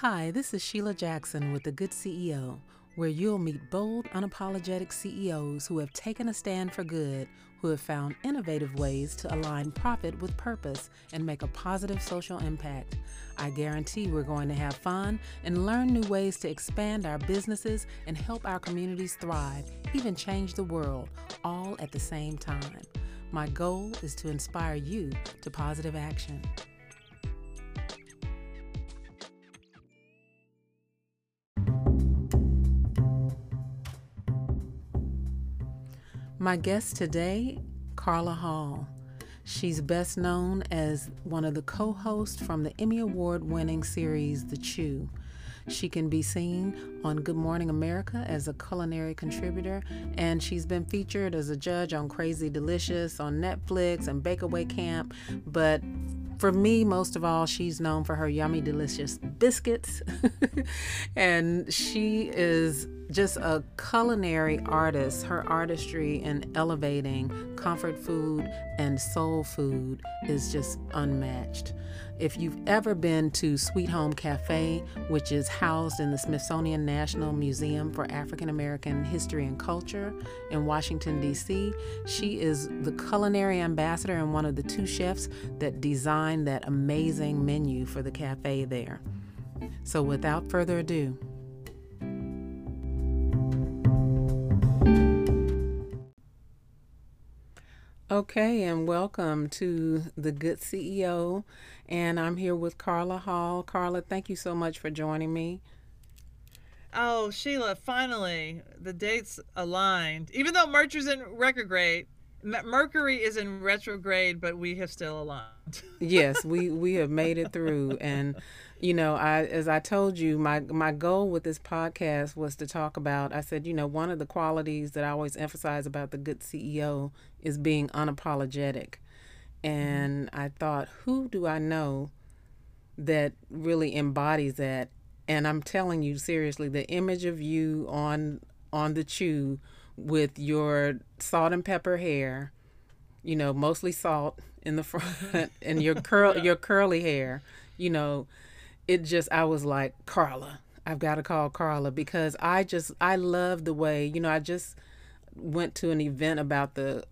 Hi, this is Sheila Jackson with The Good CEO, where you'll meet bold, unapologetic CEOs who have taken a stand for good, who have found innovative ways to align profit with purpose and make a positive social impact. I guarantee we're going to have fun and learn new ways to expand our businesses and help our communities thrive, even change the world, all at the same time. My goal is to inspire you to positive action. My guest today, Carla Hall. She's best known as one of the co hosts from the Emmy Award winning series The Chew. She can be seen on Good Morning America as a culinary contributor, and she's been featured as a judge on Crazy Delicious on Netflix and Bake Away Camp. But for me, most of all, she's known for her yummy, delicious biscuits. and she is just a culinary artist. Her artistry in elevating comfort food and soul food is just unmatched. If you've ever been to Sweet Home Cafe, which is housed in the Smithsonian National Museum for African American History and Culture in Washington, D.C., she is the culinary ambassador and one of the two chefs that designed that amazing menu for the cafe there. So, without further ado, Okay, and welcome to the Good CEO. And I'm here with Carla Hall. Carla, thank you so much for joining me. Oh, Sheila, finally, the dates aligned. Even though Mercury's in retrograde, Mercury is in retrograde, but we have still aligned. yes, we we have made it through and you know, I as I told you, my my goal with this podcast was to talk about. I said, you know, one of the qualities that I always emphasize about the good CEO is being unapologetic, and mm-hmm. I thought, who do I know that really embodies that? And I'm telling you seriously, the image of you on on the chew with your salt and pepper hair, you know, mostly salt in the front, and your curl your curly hair, you know it just I was like Carla. I've got to call Carla because I just I love the way you know I just went to an event about the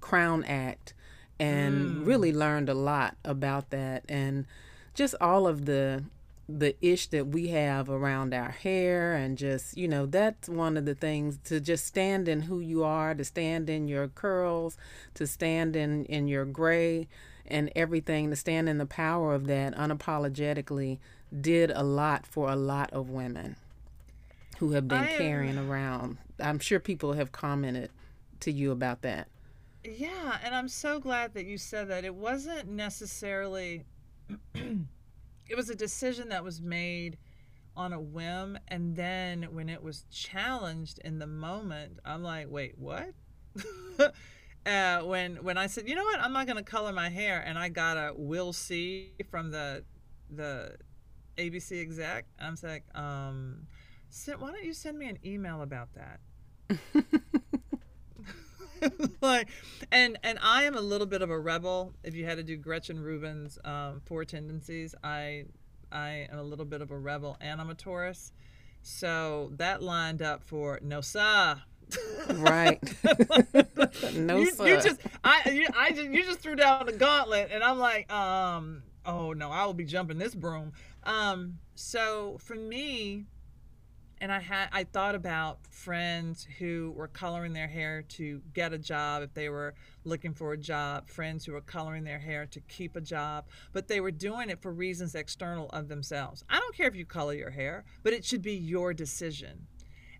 Crown Act and mm. really learned a lot about that and just all of the the ish that we have around our hair and just you know that's one of the things to just stand in who you are to stand in your curls to stand in in your gray and everything to stand in the power of that unapologetically did a lot for a lot of women who have been carrying around. I'm sure people have commented to you about that. Yeah, and I'm so glad that you said that. It wasn't necessarily it was a decision that was made on a whim and then when it was challenged in the moment, I'm like, "Wait, what?" uh, when when I said, "You know what? I'm not going to color my hair," and I got a "We'll see" from the the ABC exec. I'm like, um, why don't you send me an email about that? like, and and I am a little bit of a rebel. If you had to do Gretchen Rubin's um, four tendencies, I I am a little bit of a rebel, and I'm a Taurus. So that lined up for no sir. right. no you, sir. You just I you, I just you just threw down the gauntlet, and I'm like, um, oh no, I will be jumping this broom. Um, so for me, and I had I thought about friends who were coloring their hair to get a job if they were looking for a job, friends who were coloring their hair to keep a job, but they were doing it for reasons external of themselves. I don't care if you color your hair, but it should be your decision.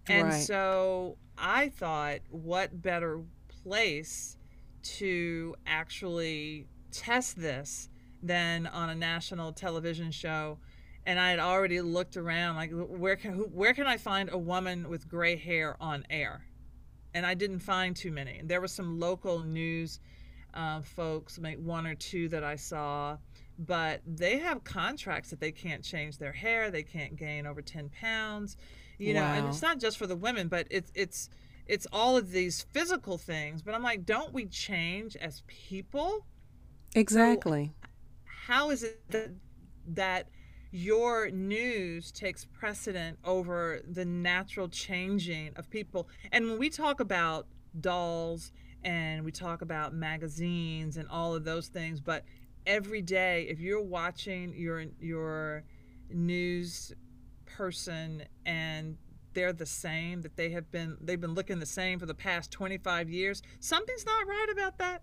And right. so I thought what better place to actually test this than on a national television show and I had already looked around like where can who, where can I find a woman with gray hair on air, and I didn't find too many. There were some local news uh, folks, like one or two that I saw, but they have contracts that they can't change their hair, they can't gain over ten pounds, you wow. know, and it's not just for the women, but it's it's it's all of these physical things. But I'm like, don't we change as people? Exactly. So how is it that that your news takes precedent over the natural changing of people. And when we talk about dolls and we talk about magazines and all of those things, but every day if you're watching your your news person and they're the same that they have been they've been looking the same for the past 25 years something's not right about that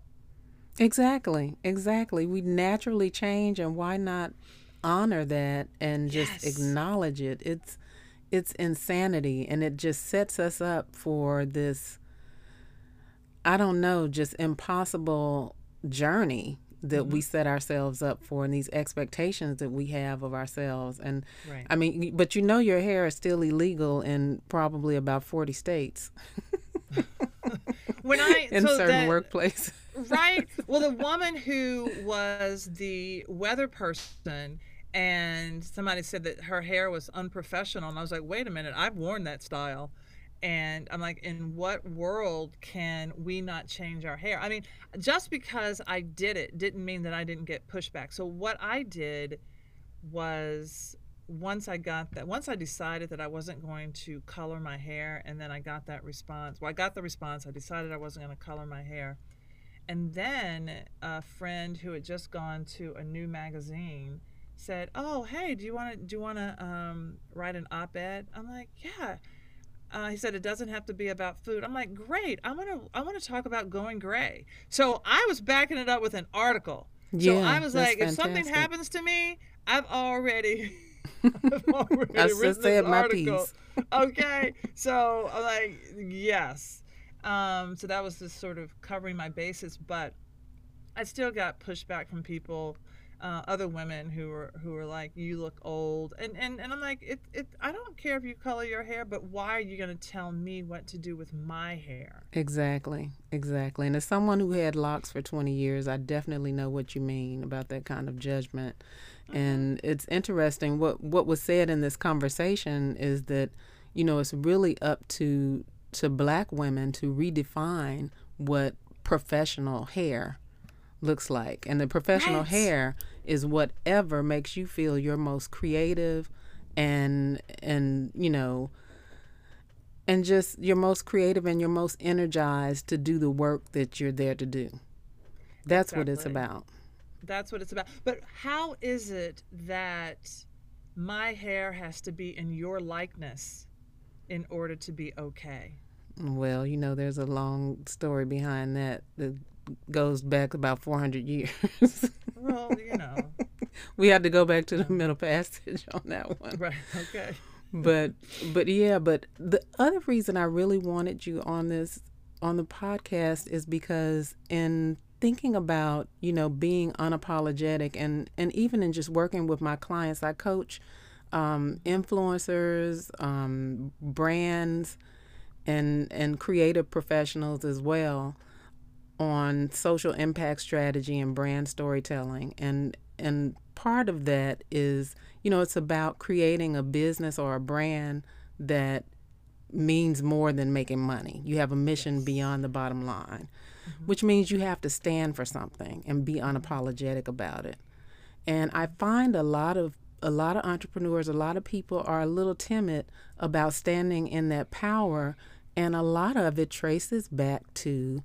exactly exactly we naturally change and why not honor that and just yes. acknowledge it it's it's insanity and it just sets us up for this i don't know just impossible journey that mm-hmm. we set ourselves up for and these expectations that we have of ourselves and right. i mean but you know your hair is still illegal in probably about 40 states when i in so certain that, workplaces right well the woman who was the weather person and somebody said that her hair was unprofessional and i was like wait a minute i've worn that style and I'm like, in what world can we not change our hair? I mean, just because I did it didn't mean that I didn't get pushback. So what I did was once I got that, once I decided that I wasn't going to color my hair, and then I got that response. Well, I got the response. I decided I wasn't going to color my hair, and then a friend who had just gone to a new magazine said, "Oh, hey, do you want to do you want to um, write an op-ed?" I'm like, "Yeah." Uh, he said it doesn't have to be about food. I'm like, great. I want to. I want to talk about going gray. So I was backing it up with an article. Yeah, so I was like, fantastic. if something happens to me, I've already. I've already written this article. okay, so I'm like, yes. Um, so that was just sort of covering my bases, but I still got pushback from people uh, other women who were who were like, "You look old," and and and I'm like, "It it I don't care if you color your hair, but why are you going to tell me what to do with my hair?" Exactly, exactly. And as someone who had locks for 20 years, I definitely know what you mean about that kind of judgment. Mm-hmm. And it's interesting what what was said in this conversation is that you know it's really up to to black women to redefine what professional hair looks like. And the professional right. hair is whatever makes you feel your most creative and and you know and just your most creative and your most energized to do the work that you're there to do. That's exactly. what it's about. That's what it's about. But how is it that my hair has to be in your likeness in order to be okay? Well, you know, there's a long story behind that. The goes back about 400 years. well, you know. We had to go back to the middle passage on that one. Right. Okay. but but yeah, but the other reason I really wanted you on this on the podcast is because in thinking about, you know, being unapologetic and and even in just working with my clients, I coach um, influencers, um, brands, and and creative professionals as well on social impact strategy and brand storytelling and and part of that is you know it's about creating a business or a brand that means more than making money you have a mission yes. beyond the bottom line mm-hmm. which means you have to stand for something and be unapologetic about it and i find a lot of a lot of entrepreneurs a lot of people are a little timid about standing in that power and a lot of it traces back to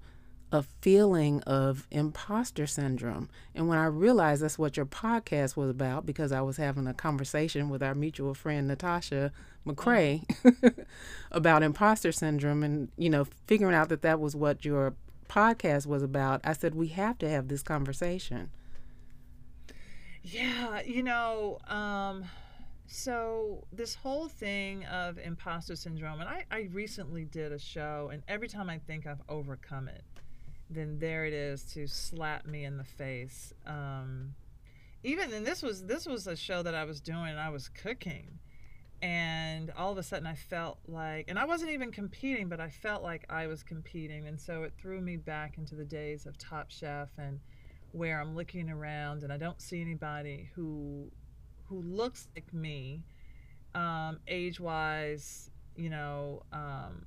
a feeling of imposter syndrome. And when I realized that's what your podcast was about, because I was having a conversation with our mutual friend Natasha McCray about imposter syndrome and, you know, figuring out that that was what your podcast was about, I said, we have to have this conversation. Yeah, you know, um, so this whole thing of imposter syndrome, and I, I recently did a show, and every time I think I've overcome it, then there it is to slap me in the face. Um, even and this was this was a show that I was doing. And I was cooking, and all of a sudden I felt like, and I wasn't even competing, but I felt like I was competing, and so it threw me back into the days of Top Chef and where I'm looking around and I don't see anybody who who looks like me, um, age wise, you know, um,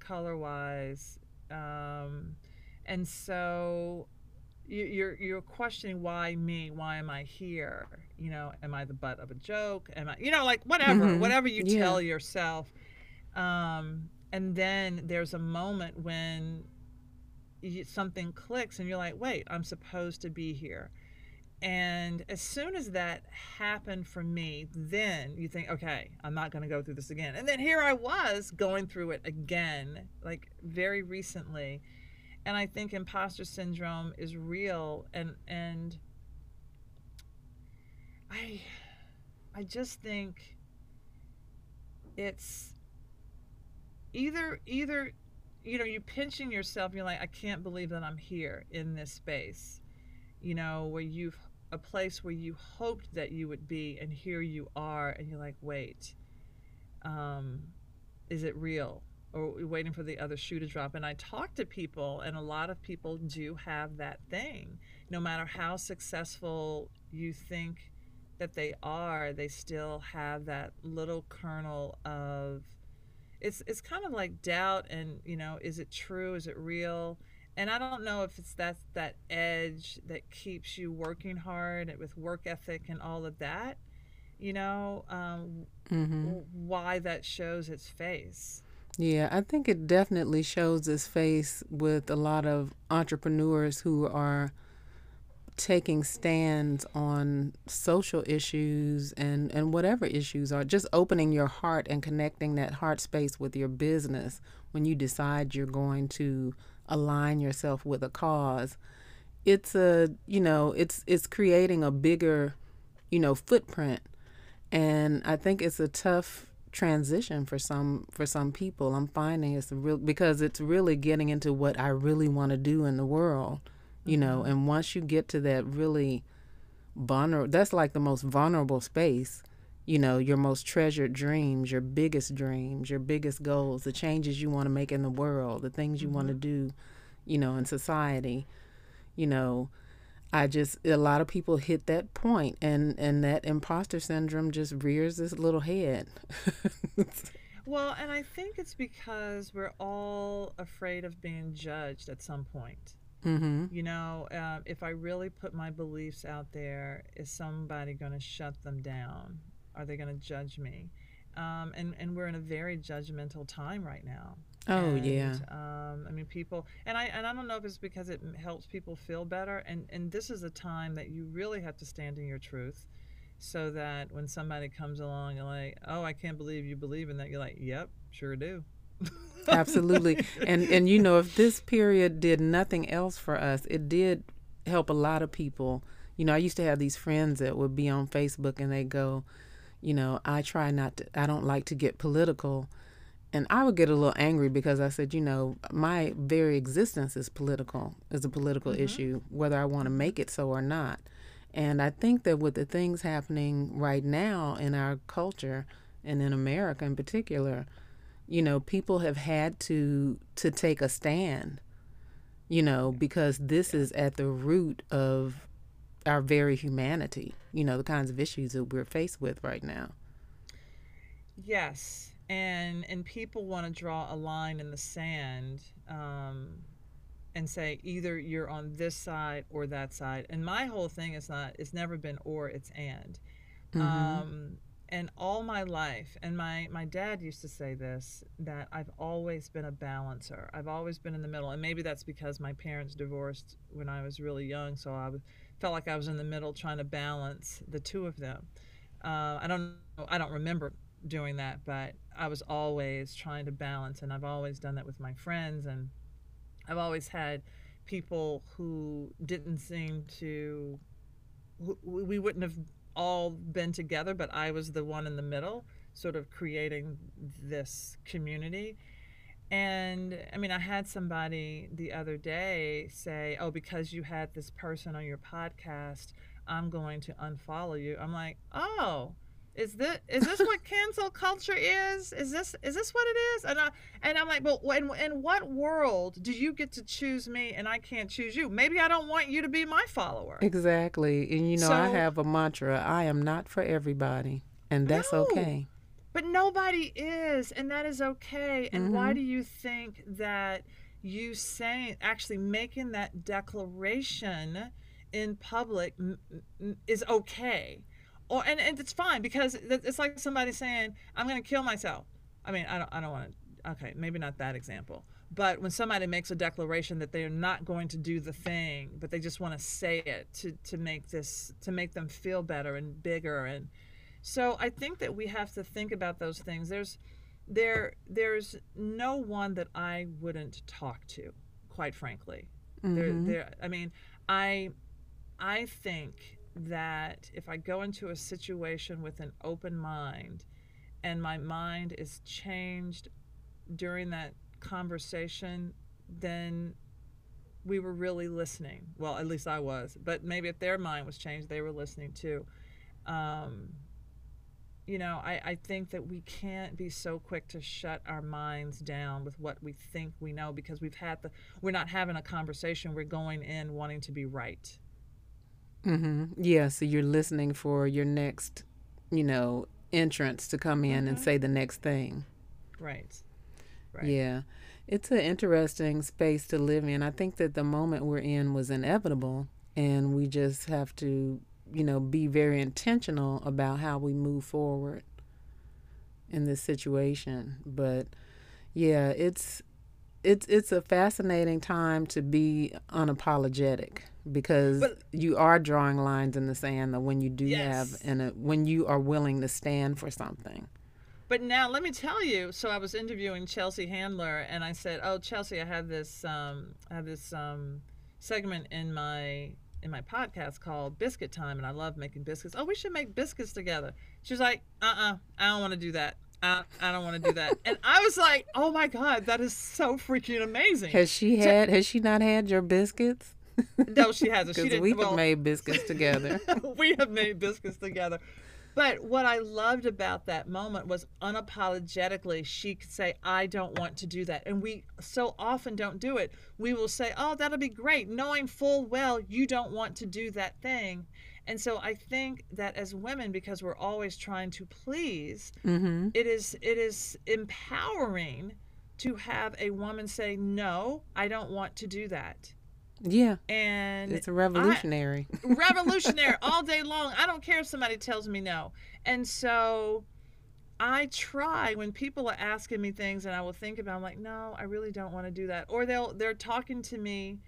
color wise. Um, and so you, you're you're questioning why me? Why am i here? You know am i the butt of a joke? Am i you know like whatever Mhm. whatever you Yeah. tell yourself. Um and then there's a moment when you, something clicks and you're like wait i'm supposed to be here. And as soon as that happened for me then you think okay i'm not going to go through this again. And then here i was going through it again like very recently and I think imposter syndrome is real and and I I just think it's either either you know you're pinching yourself you're like I can't believe that I'm here in this space you know where you've a place where you hoped that you would be and here you are and you're like wait um is it real or waiting for the other shoe to drop. And I talk to people, and a lot of people do have that thing. No matter how successful you think that they are, they still have that little kernel of it's it's kind of like doubt and you know is it true is it real and i don't know if it's that that edge that keeps you working hard with work ethic and all of that you know um, hmm why that shows its face Yeah, I think it definitely shows its face with a lot of entrepreneurs who are taking stands on social issues and, and whatever issues are just opening your heart and connecting that heart space with your business when you decide you're going to align yourself with a cause. It's a you know it's it's creating a bigger you know footprint. And i think it's a tough transition for some for some people i'm finding it's real because it's really getting into what i really want to do in the world you know? Mm-hmm. And once you get to that really vulnerable that's like the most vulnerable space you know your most treasured dreams your biggest dreams your biggest goals the changes you want to make in the world the things you want to mm-hmm. do you know in society you know i just a lot of people hit that point and and that imposter syndrome just rears this little head Well, and I think it's because we're all afraid of being judged at some point. mhm You know, uh, if I really put my beliefs out there, is somebody going to shut them down? Are they going to judge me? Um, and and we're in a very judgmental time right now. Oh And, yeah Um, I mean, people, and I and I don't know if it's because it helps people feel better. And and this is a time that you really have to stand in your truth, so that when somebody comes along and like, oh, I can't believe you believe in that, you're like, yep, sure do. absolutely and and you know if this period did nothing else for us it did help a lot of people you know i used to have these friends that would be on facebook and they go you know i try not to i don't like to get political and i would get a little angry because i said you know my very existence is political is a political mm-hmm. issue whether i want to make it so or not. And i think that with the things happening right now in our culture and in america in particular you know people have had to to take a stand you know because this is at the root of our very humanity you know the kinds of issues that we're faced with right now. Yes, and and people want to draw a line in the sand um, and say either you're on this side or that side. And my whole thing is not. It's never been or. It's and. Mhm. Um, and all my life, and my my dad used to say this that I've always been a balancer. I've always been in the middle, and maybe that's because my parents divorced when I was really young, so I felt like I was in the middle trying to balance the two of them. Uh, I don't I don't remember doing that, but I was always trying to balance, and I've always done that with my friends, and I've always had people who didn't seem to, we wouldn't have all been together, but I was the one in the middle, sort of creating this community. And I mean, I had somebody the other day say, Oh, because you had this person on your podcast, I'm going to unfollow you. I'm like, Oh, is this is this what cancel culture is? Is this is this what it is? And I and I'm like, but in, in what world do you get to choose me and I can't choose you? Maybe I don't want you to be my follower. exactly and you know i have a mantra i am not for everybody and that's No. okay But nobody is, and that is okay. And why Mhm. do you think that you saying actually making that declaration in public m- m- is okay or and, and it's fine because it's like somebody saying i'm going to kill myself. I mean i don't, I don't want to okay maybe not that example. But when somebody makes a declaration that they're not going to do the thing but they just want to say it to, to make this to make them feel better and bigger and so i think that we have to think about those things. There's there there's no one that i wouldn't talk to quite frankly. Mm-hmm. there, there i mean i i think that if i go into a situation with an open mind and my mind is changed during that conversation, then we were really listening. Well, at least I was. But maybe if their mind was changed, they were listening too. Um, you know, I, I think that we can't be so quick to shut our minds down with what we think we know because we've had the, we're not having a conversation. We're going in wanting to be right. Mm-hmm. Yeah. So you're listening for your next, you know, entrance to come in mm-hmm. and say the next thing. Right. Right. Yeah. It's an interesting space to live in. I think that the moment we're in was inevitable, and we just have to, you know, be very intentional about how we move forward in this situation. But yeah, it's it's it's a fascinating time to be unapologetic because but, you are drawing lines in the sand when you do yes. have and when you are willing to stand for something. But now let me tell you. So I was interviewing Chelsea Handler, and I said, "Oh, Chelsea, I have this, um, I have this um, segment in my in my podcast called Biscuit Time, and I love making biscuits. Oh, we should make biscuits together." She was like, "Uh, uh-uh, uh I don't want to do that. I, I don't want to do that." and I was like, "Oh my god, that is so freaking amazing." Has she had? Has she not had your biscuits? no, she hasn't. Didn't. We well, have made biscuits together. we have made biscuits together. But what I loved about that moment was unapologetically, she could say, I don't want to do that. And we so often don't do it. We will say, Oh, that'll be great, knowing full well you don't want to do that thing. And so I think that as women, because we're always trying to please, mm-hmm. it is it is empowering to have a woman say, No, I don't want to do that. Yeah. And it's a revolutionary. I, revolutionary all day long. I don't care if somebody tells me no. And so I try when people are asking me things and I will think about I'm like, no, I really don't want to do that. Or they'll they're talking to me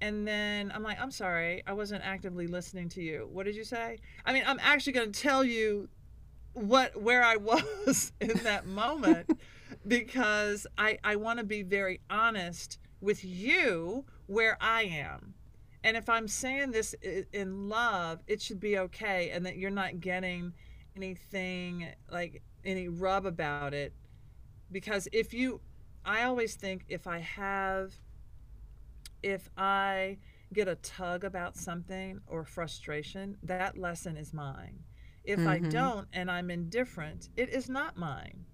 and then I'm like, I'm sorry, I wasn't actively listening to you. What did you say? I mean, I'm actually gonna tell you what where I was in that moment because I, I want to be very honest with you where I am. And if I'm saying this in love, it should be okay and that you're not getting anything like any rub about it. Because if you, I always think if I have, if I get a tug about something or frustration, that lesson is mine. If mm-hmm. I don't and I'm indifferent, it is not mine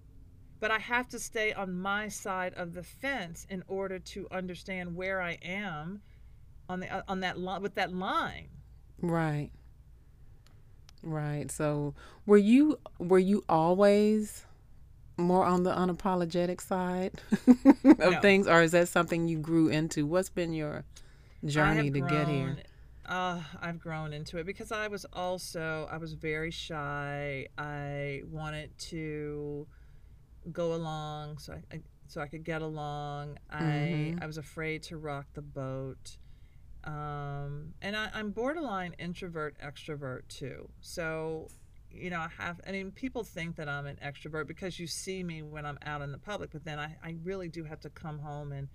but I have to stay on my side of the fence in order to understand where I am on the on that line with that line. Right. Right. So, were you were you always more on the unapologetic side of no. things or is that something you grew into? What's been your journey to grown, get here? Uh, I've grown into it because I was also I was very shy. I wanted to go along so I, I so I could get along. Mm-hmm. I I was afraid to rock the boat. Um, and I, I'm borderline introvert extrovert too. So, you know, I have, I mean, people think that I'm an extrovert because you see me when I'm out in the public, but then I, I really do have to come home and,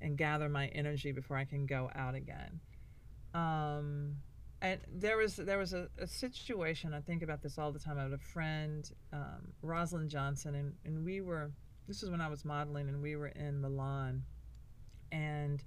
and gather my energy before I can go out again. Um, and there was there was a, a, situation I think about this all the time. I had a friend, um, Rosalind Johnson, and, and we were this is when I was modeling, and we were in Milan, and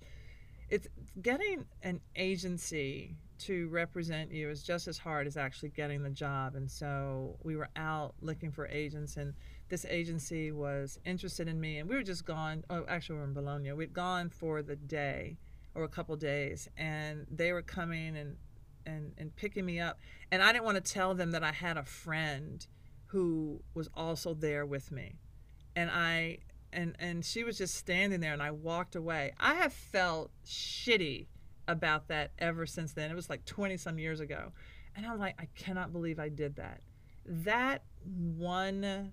it's getting an agency to represent you is just as hard as actually getting the job. And so we were out looking for agents, and this agency was interested in me, and we were just gone. Oh, actually, we we're in Bologna. We'd gone for the day or a couple days, and they were coming and and, and picking me up. And I didn't want to tell them that I had a friend who was also there with me. And I and and she was just standing there and I walked away. I have felt shitty about that ever since then. It was like 20 some years ago. And I'm like I cannot believe I did that. That one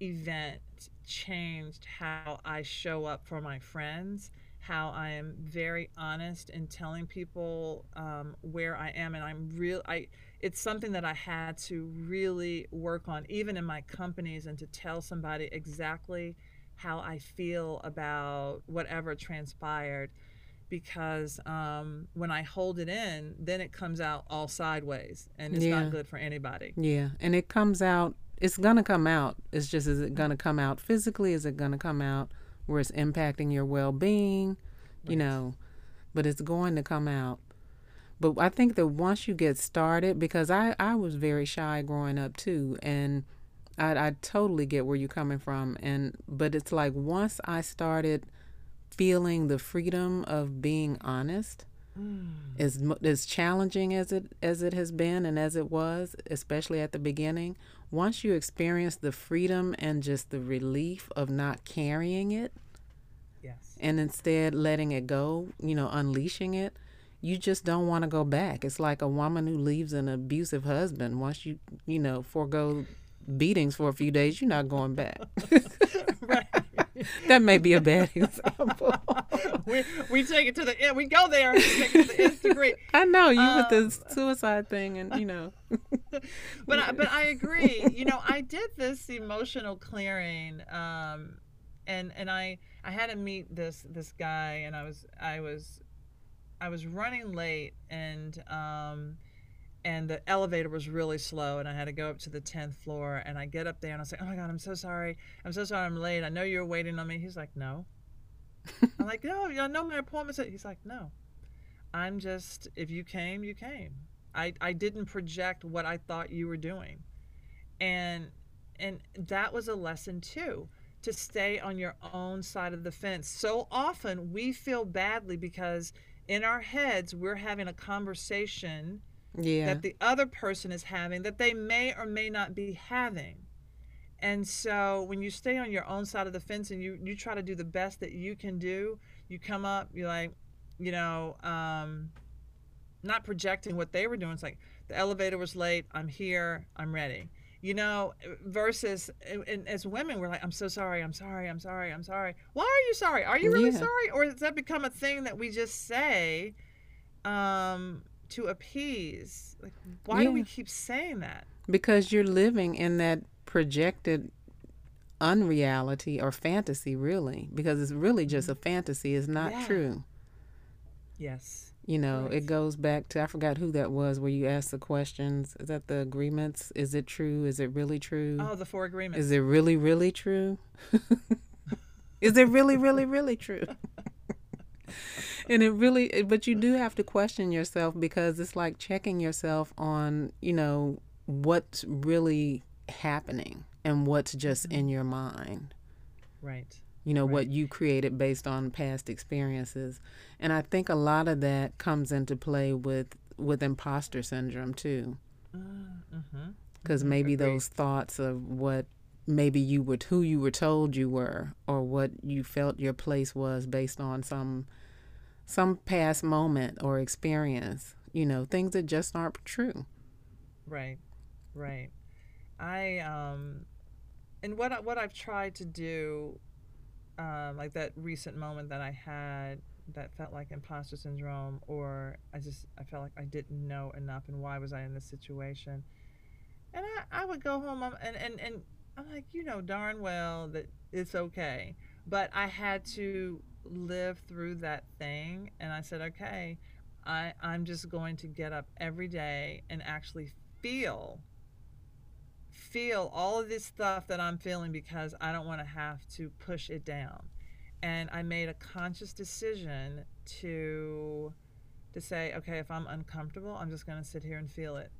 event changed how I show up for my friends, how I am very honest in telling people um, where I am, and I'm real. I it's something that I had to really work on, even in my companies, and to tell somebody exactly how I feel about whatever transpired. Because um, when I hold it in, then it comes out all sideways, and it's Yeah. not good for anybody. Yeah, and it comes out. It's gonna come out. It's just is it gonna come out physically? Is it gonna come out where it's impacting your well-being? You Right. know, but it's going to come out. But I think that once you get started, because I I was very shy growing up too, and I I totally get where you're coming from, and but it's like once I started feeling the freedom of being honest mm. as as challenging as it as it has been and as it was, especially at the beginning, once you experience the freedom and just the relief of not carrying it Yes. and instead letting it go, you know, unleashing it, you just don't want to go back. It's like a woman who leaves an abusive husband. Once you, you know, forego beatings for a few days, you're not going back. right. That may be a bad example. we, we take it to the end. We go there. We take it to the degree. I know you with Um, the suicide thing, and you know, But I, but I agree. You know, I did this emotional clearing, um, and and I I had to meet this this guy, and I was I was I was running late, and um, and the elevator was really slow, and I had to go up to the tenth floor, and I get up there, and I say, oh my god, I'm so sorry, I'm so sorry, I'm late. I know you were waiting on me. He's like, no. I'm like, no, I know my appointment's. at-" He's like, no. I'm just if you came, you came. I, I didn't project what I thought you were doing. And and that was a lesson too to stay on your own side of the fence. So often we feel badly because in our heads we're having a conversation yeah, that the other person is having that they may or may not be having. And so when you stay on your own side of the fence and you, you try to do the best that you can do, you come up, you're like, you know, um, not projecting what they were doing. It's like the elevator was late. I'm here. I'm ready. You know, versus and as women, we're like, I'm so sorry. I'm sorry. I'm sorry. I'm sorry. Why are you sorry? Are you really Yeah. sorry? Or has that become a thing that we just say um, to appease? Like, why do we keep saying that? because you're living in that projected unreality or fantasy, really, because it's really just mm-hmm. a fantasy. It's not Yeah. true. Yes. You know, Right. it goes back to I forgot who that was where you ask the questions. Is that the agreements? Is it true? Is it really true? Oh, the four agreements. Is it really, really true? Is it really, really, really true? and it really, but you do have to question yourself because it's like checking yourself on, you know, what's really happening and what's just mm-hmm. in your mind. right. You know, what you created based on past experiences. And I think a lot of that comes into play with with imposter syndrome too uh, Mm-hmm. because mm-hmm. maybe those thoughts of what maybe you were who you were told you were or what you felt your place was based on some some past moment or experience you know things that just aren't true Right, right. I um, and what I, what I've tried to do, um, like that recent moment that I had that felt like imposter syndrome, or I just I felt like I didn't know enough, and why was I in this situation? And I, I would go home and and and I'm like, you know darn well that it's okay, but I had to live through that thing, and I said, okay, I I'm just going to get up every day and actually feel feel all of this stuff that I'm feeling because I don't want to have to push it down. And I made a conscious decision to to say, okay, if I'm uncomfortable, I'm just going to sit here and feel it.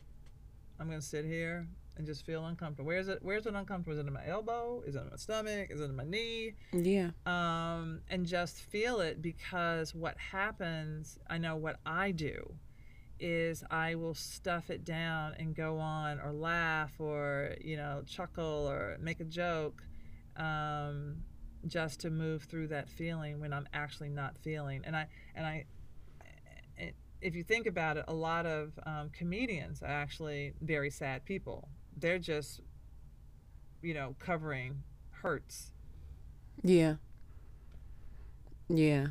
I'm going to sit here and just feel uncomfortable. Where's it where's it uncomfortable? Is it in my elbow? Is it in my stomach? Is it in my knee? yeah um, and just feel it because what happens, I know what I do is I will stuff it down and go on or laugh or, you know, chuckle or make a joke. Um, just to move through that feeling when I'm actually not feeling. And I and I if you think about it, a lot of um, comedians are actually very sad people. They're just, you know, covering hurts. Yeah. Yeah.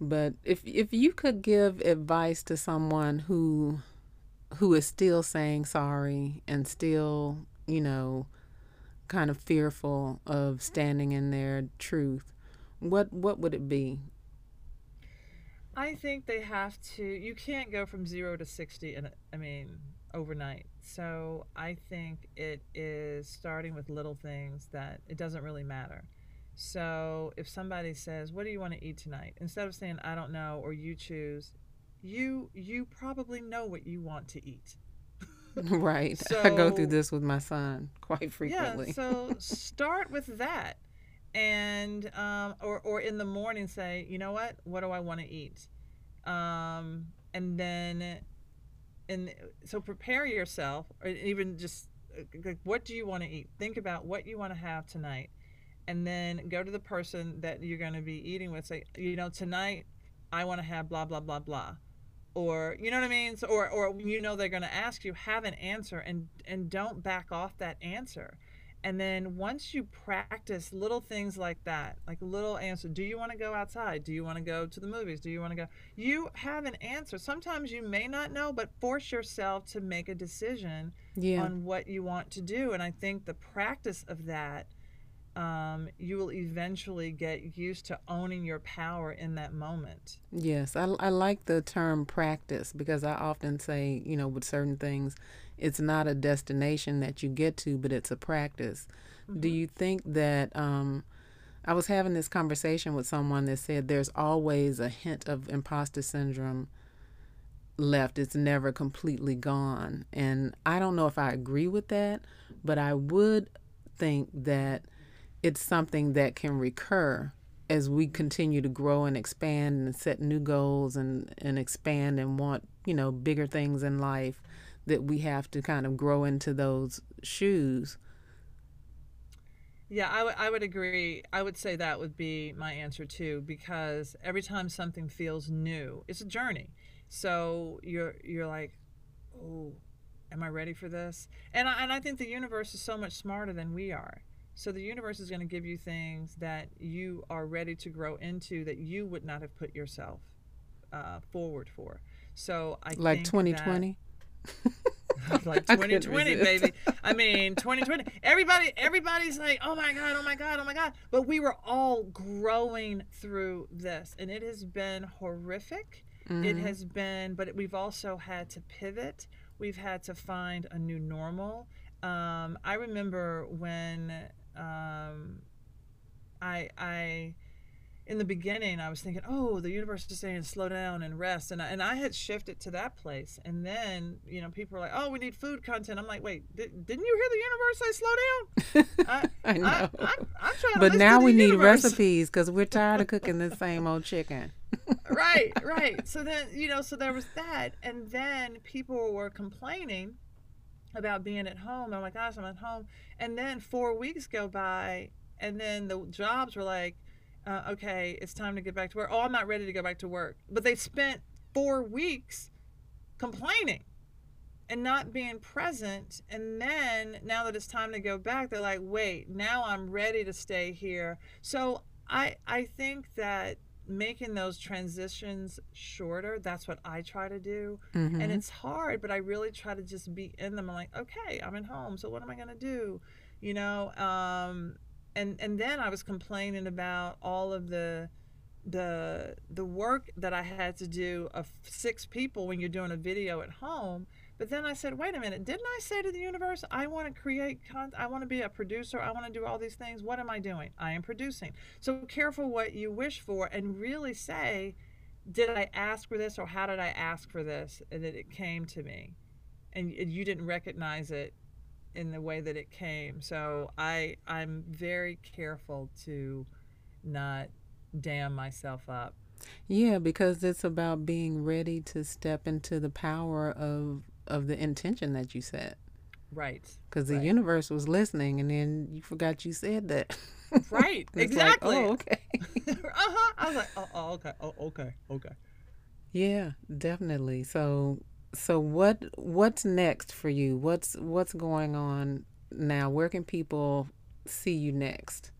But if if you could give advice to someone who who is still saying sorry and still, you know, kind of fearful of standing in their truth, what what would it be? I think they have to. You can't go from zero to sixty, and I mean overnight. So I think it is starting with little things that it doesn't really matter. So if somebody says, "What do you want to eat tonight?" instead of saying, "I don't know," or "You choose," you you probably know what you want to eat. right. So, I go through this with my son quite frequently. Yeah. So start with that and um, or or in the morning say, you know what, what do I want to eat, um, and then, and so prepare yourself, or even just like what do you want to eat? Think about what you want to have tonight, and then go to the person that you're going to be eating with. Say, you know, tonight I want to have blah blah blah blah, or you know what I mean. So, or or you know they're going to ask you, have an answer, and and don't back off that answer and then once you practice little things like that, like little answer, do you want to go outside? Do you want to go to the movies? Do you want to go? You have an answer. Sometimes you may not know, but force yourself to make a decision yeah. on what you want to do. And I think the practice of that, um, you will eventually get used to owning your power in that moment. Yes, I, I like the term practice because I often say, you know, with certain things, it's not a destination that you get to, but it's a practice. Mm-hmm. Do you think that? Um, I was having this conversation with someone that said there's always a hint of imposter syndrome left. It's never completely gone. And I don't know if I agree with that, but I would think that it's something that can recur as we continue to grow and expand and set new goals and, and expand and want, you know, bigger things in life that we have to kind of grow into those shoes. Yeah, I, w- I would agree. I would say that would be my answer too, because every time something feels new, it's a journey. So you're you're like, oh, am I ready for this? And I, and I think the universe is so much smarter than we are. So the universe is going to give you things that you are ready to grow into that you would not have put yourself uh, forward for. So I like 2020. Like 2020 baby. I mean 2020 everybody everybody's like oh my god oh my god oh my god. But we were all growing through this and it has been horrific. Mm-hmm. it has been but we've also had to pivot. We've had to find a new normal. Um, i remember when um, i i in the beginning, I was thinking, oh, the universe is saying slow down and rest. And I, and I had shifted to that place. And then, you know, people were like, oh, we need food content. I'm like, wait, did, didn't you hear the universe say slow down? I, I know. I, am trying but now we need recipes because we're tired of cooking the same old chicken. right, right. So then, you know, so there was that. And then people were complaining about being at home. Oh my gosh, I'm at home. And then four weeks go by. And then the jobs were like, uh, okay, it's time to get back to work. Oh, I'm not ready to go back to work. But they spent four weeks complaining and not being present. And then now that it's time to go back, they're like, wait, now I'm ready to stay here. So I I think that making those transitions shorter, that's what I try to do. Mm-hmm. And it's hard, but I really try to just be in them. I'm like, okay, I'm at home. So what am I gonna do? You know, um, and and then I was complaining about all of the the the work that I had to do of six people when you're doing a video at home. But then I said, wait a minute, didn't I say to the universe, I want to create content, I want to be a producer, I want to do all these things. What am I doing? I am producing. So careful what you wish for and really say, did I ask for this or how did I ask for this? And that it came to me. And you didn't recognize it in the way that it came. So I I'm very careful to not dam myself up. Yeah, because it's about being ready to step into the power of of the intention that you set. Right. Because the right. universe was listening, and then you forgot you said that. Right. exactly. Like, oh, okay. uh huh. I was like, oh, oh, okay, oh, okay, okay. Yeah, definitely. So, so what what's next for you? What's what's going on now? Where can people see you next?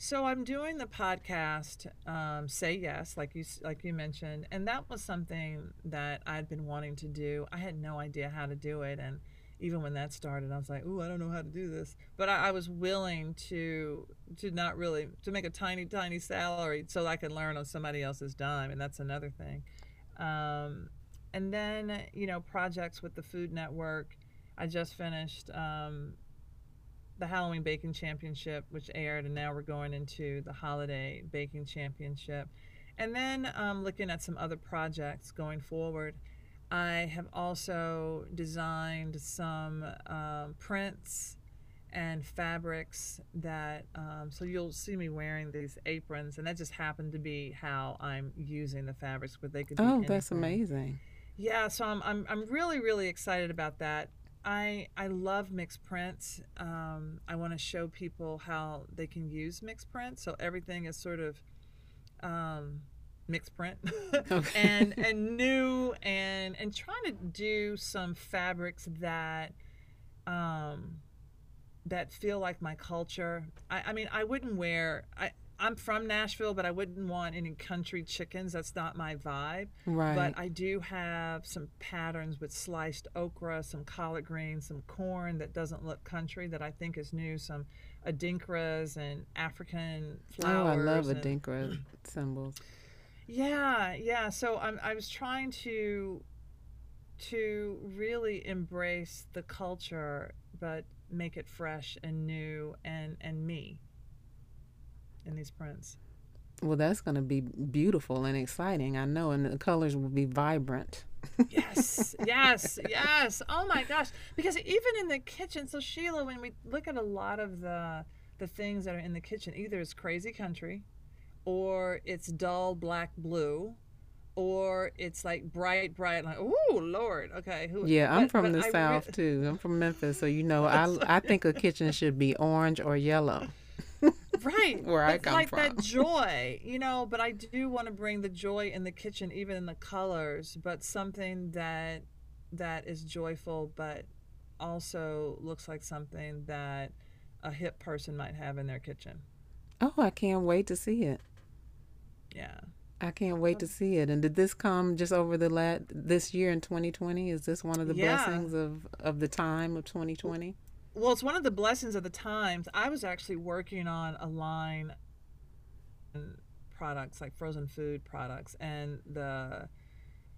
So I'm doing the podcast, um, "Say Yes," like you like you mentioned, and that was something that I'd been wanting to do. I had no idea how to do it, and even when that started, I was like, "Ooh, I don't know how to do this," but I, I was willing to to not really to make a tiny tiny salary so I could learn on somebody else's dime, and that's another thing. Um, and then you know projects with the Food Network. I just finished. Um, the Halloween Baking Championship, which aired, and now we're going into the Holiday Baking Championship. And then um, looking at some other projects going forward. I have also designed some um, prints and fabrics that, um, so you'll see me wearing these aprons, and that just happened to be how I'm using the fabrics, but they could be. Oh, that's amazing. Yeah, so I'm, I'm, I'm really, really excited about that. I I love mixed prints. Um, I want to show people how they can use mixed prints. So everything is sort of um, mixed print Okay. and and new and and trying to do some fabrics that um, that feel like my culture. I, I mean, I wouldn't wear. I I'm from Nashville, but I wouldn't want any country chickens. That's not my vibe. Right. But I do have some patterns with sliced okra, some collard greens, some corn that doesn't look country that I think is new, some adinkras and African flowers. oh, I love and- Adinkra symbols. Yeah, yeah. So I'm I was trying to to really embrace the culture but make it fresh and new and and me in these prints. Well, that's going to be beautiful and exciting. I know, and the colors will be vibrant. Yes, yes, yes. Oh my gosh! Because even in the kitchen, so Sheila, when we look at a lot of the the things that are in the kitchen, either it's crazy country, or it's dull black blue, or it's like bright, bright. Like, oh Lord, okay. Who, Yeah, I'm but- from but the I re- south too. I'm from Memphis, so you know, I I think a kitchen should be orange or yellow. Right where I but come like from. that joy you know but i do want to bring the joy in the kitchen even in the colors but something that that is joyful but also looks like something that a hip person might have in their kitchen Oh, I can't wait to see it. yeah I can't wait to see it. And did this come just over the lat this year in 2020? Is this one of the Yeah. blessings of of the time of 2020? Well it's one of the blessings of the times. I was actually working on a line products like frozen food products and the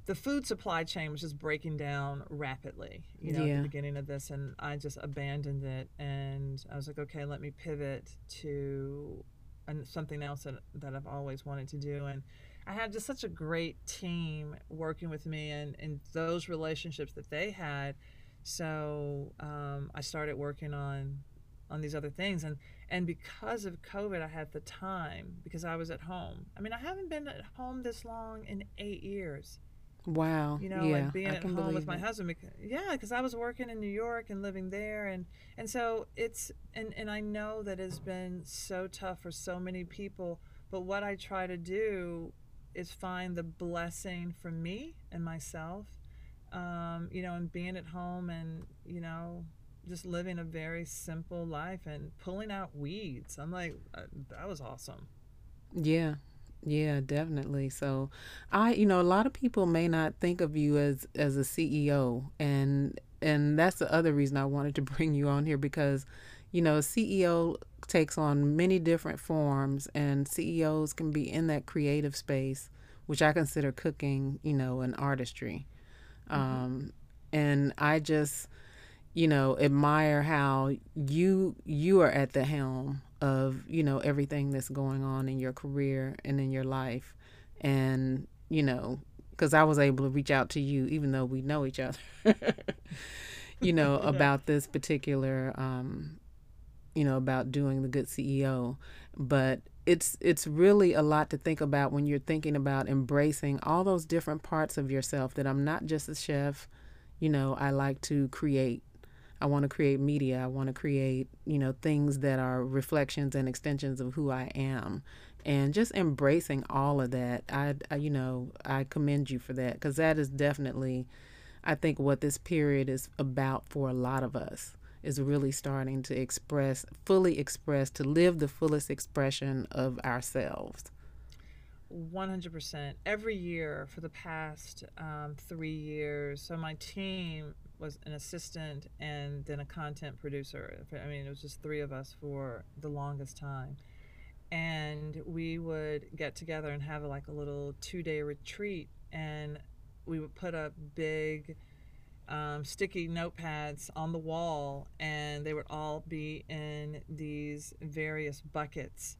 the food supply chain was just breaking down rapidly you know at the beginning of this and i just abandoned it and i was like okay let me pivot to and something else that, that i've always wanted to do and i had just such a great team working with me and, and those relationships that they had so um, i started working on on these other things and and because of covid i had the time because i was at home i mean i haven't been at home this long in eight years Wow. you know yeah, like being I at home with my it. husband bec- yeah because i was working in new york and living there and and so it's and and i know that it's been so tough for so many people but what i try to do is find the blessing for me and myself um, you know and being at home and you know just living a very simple life and pulling out weeds i'm like uh, that was awesome Yeah. Yeah, definitely. So, I, you know, a lot of people may not think of you as as a CEO, and and that's the other reason I wanted to bring you on here because, you know, a CEO takes on many different forms, and CEOs can be in that creative space, which I consider cooking, you know, an artistry. Um, and I just, you know, admire how you you are at the helm of you know everything that's going on in your career and in your life, and you know, because I was able to reach out to you even though we know each other, you know, about this particular, um, you know, about doing the good CEO, but it's it's really a lot to think about when you're thinking about embracing all those different parts of yourself that I'm not just a chef, you know, I like to create. I want to create media. I want to create, you know, things that are reflections and extensions of who I am. And just embracing all of that. I, I you know, I commend you for that because that is definitely, I think, what this period is about for a lot of us is really starting to express, fully express, to live the fullest expression of ourselves. 100%. Every year for the past um, three years, so my team was an assistant and then a content producer. I mean, it was just three of us for the longest time. And we would get together and have like a little two day retreat. And we would put up big um, sticky notepads on the wall, and they would all be in these various buckets.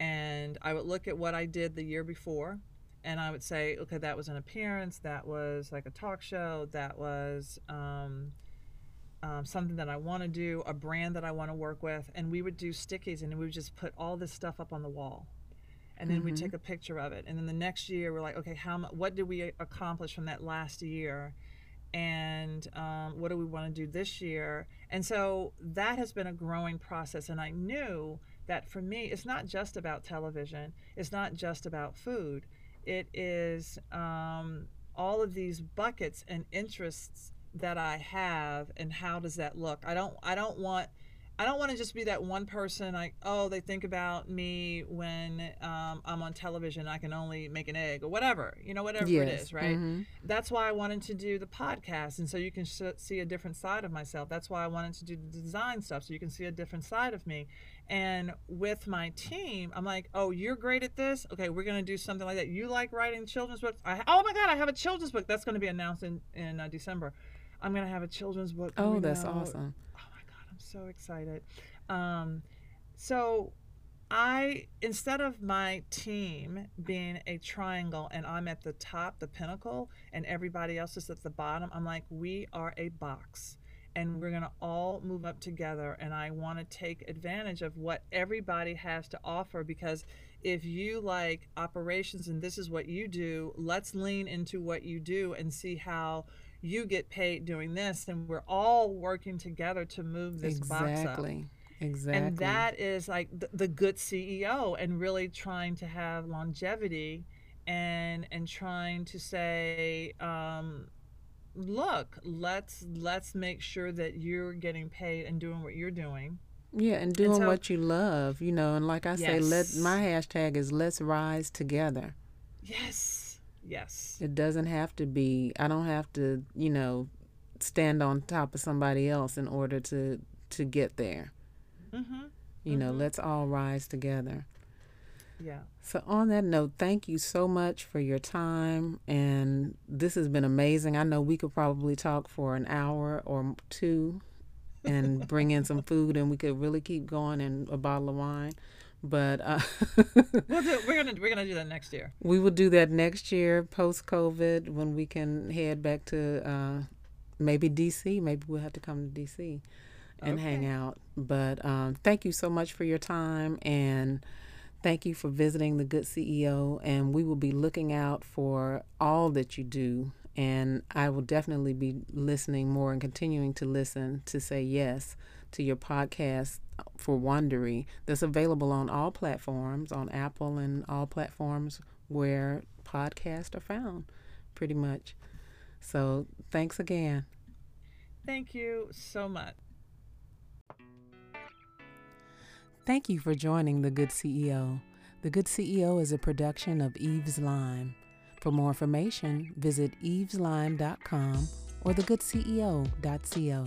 And I would look at what I did the year before and I would say, okay, that was an appearance, that was like a talk show, that was um, um, something that I want to do, a brand that I want to work with, and we would do stickies, and we would just put all this stuff up on the wall, and then mm-hmm. we'd take a picture of it, and then the next year we're like, okay, how what did we accomplish from that last year? And um, what do we want to do this year? And so that has been a growing process. And I knew that for me, it's not just about television, it's not just about food it is um, all of these buckets and interests that I have, and how does that look? I don't I don't want I don't want to just be that one person like, oh, they think about me when um, I'm on television. I can only make an egg or whatever, you know, whatever yes. it is, right? Mm-hmm. That's why I wanted to do the podcast. And so you can sh- see a different side of myself. That's why I wanted to do the design stuff so you can see a different side of me. And with my team, I'm like, oh, you're great at this. Okay, we're going to do something like that. You like writing children's books? I, oh my God, I have a children's book that's going to be announced in, in uh, December. I'm going to have a children's book. Oh, that's out. awesome I'm so excited. Um, so I instead of my team being a triangle and I'm at the top, the pinnacle, and everybody else is at the bottom, I'm like, we are a box and we're going to all move up together and I want to take advantage of what everybody has to offer because if you like operations and this is what you do, let's lean into what you do and see how you get paid doing this and we're all working together to move this exactly. box up. Exactly. And that is like the, the good ceo and really trying to have longevity and and trying to say um, look let's let's make sure that you're getting paid and doing what you're doing. Yeah and doing and so, what you love you know and like i yes. say let my hashtag is let's rise together. Yes Yes. It doesn't have to be, I don't have to, you know, stand on top of somebody else in order to to get there. Mm-hmm. You mm-hmm. know, let's all rise together. Yeah. So on that note, thank you so much for your time and this has been amazing. I know we could probably talk for an hour or two and bring in some food and we could really keep going and a bottle of wine. But uh, we'll do, we're gonna we're gonna do that next year. We will do that next year, post COVID, when we can head back to uh, maybe DC. Maybe we'll have to come to DC and okay. hang out. But um, thank you so much for your time and. Thank you for visiting the Good CEO, and we will be looking out for all that you do. And I will definitely be listening more and continuing to listen to say yes to your podcast for Wondery that's available on all platforms, on Apple and all platforms where podcasts are found, pretty much. So thanks again. Thank you so much. Thank you for joining The Good CEO. The Good CEO is a production of Eve's Lime. For more information, visit eveslime.com or thegoodceo.co.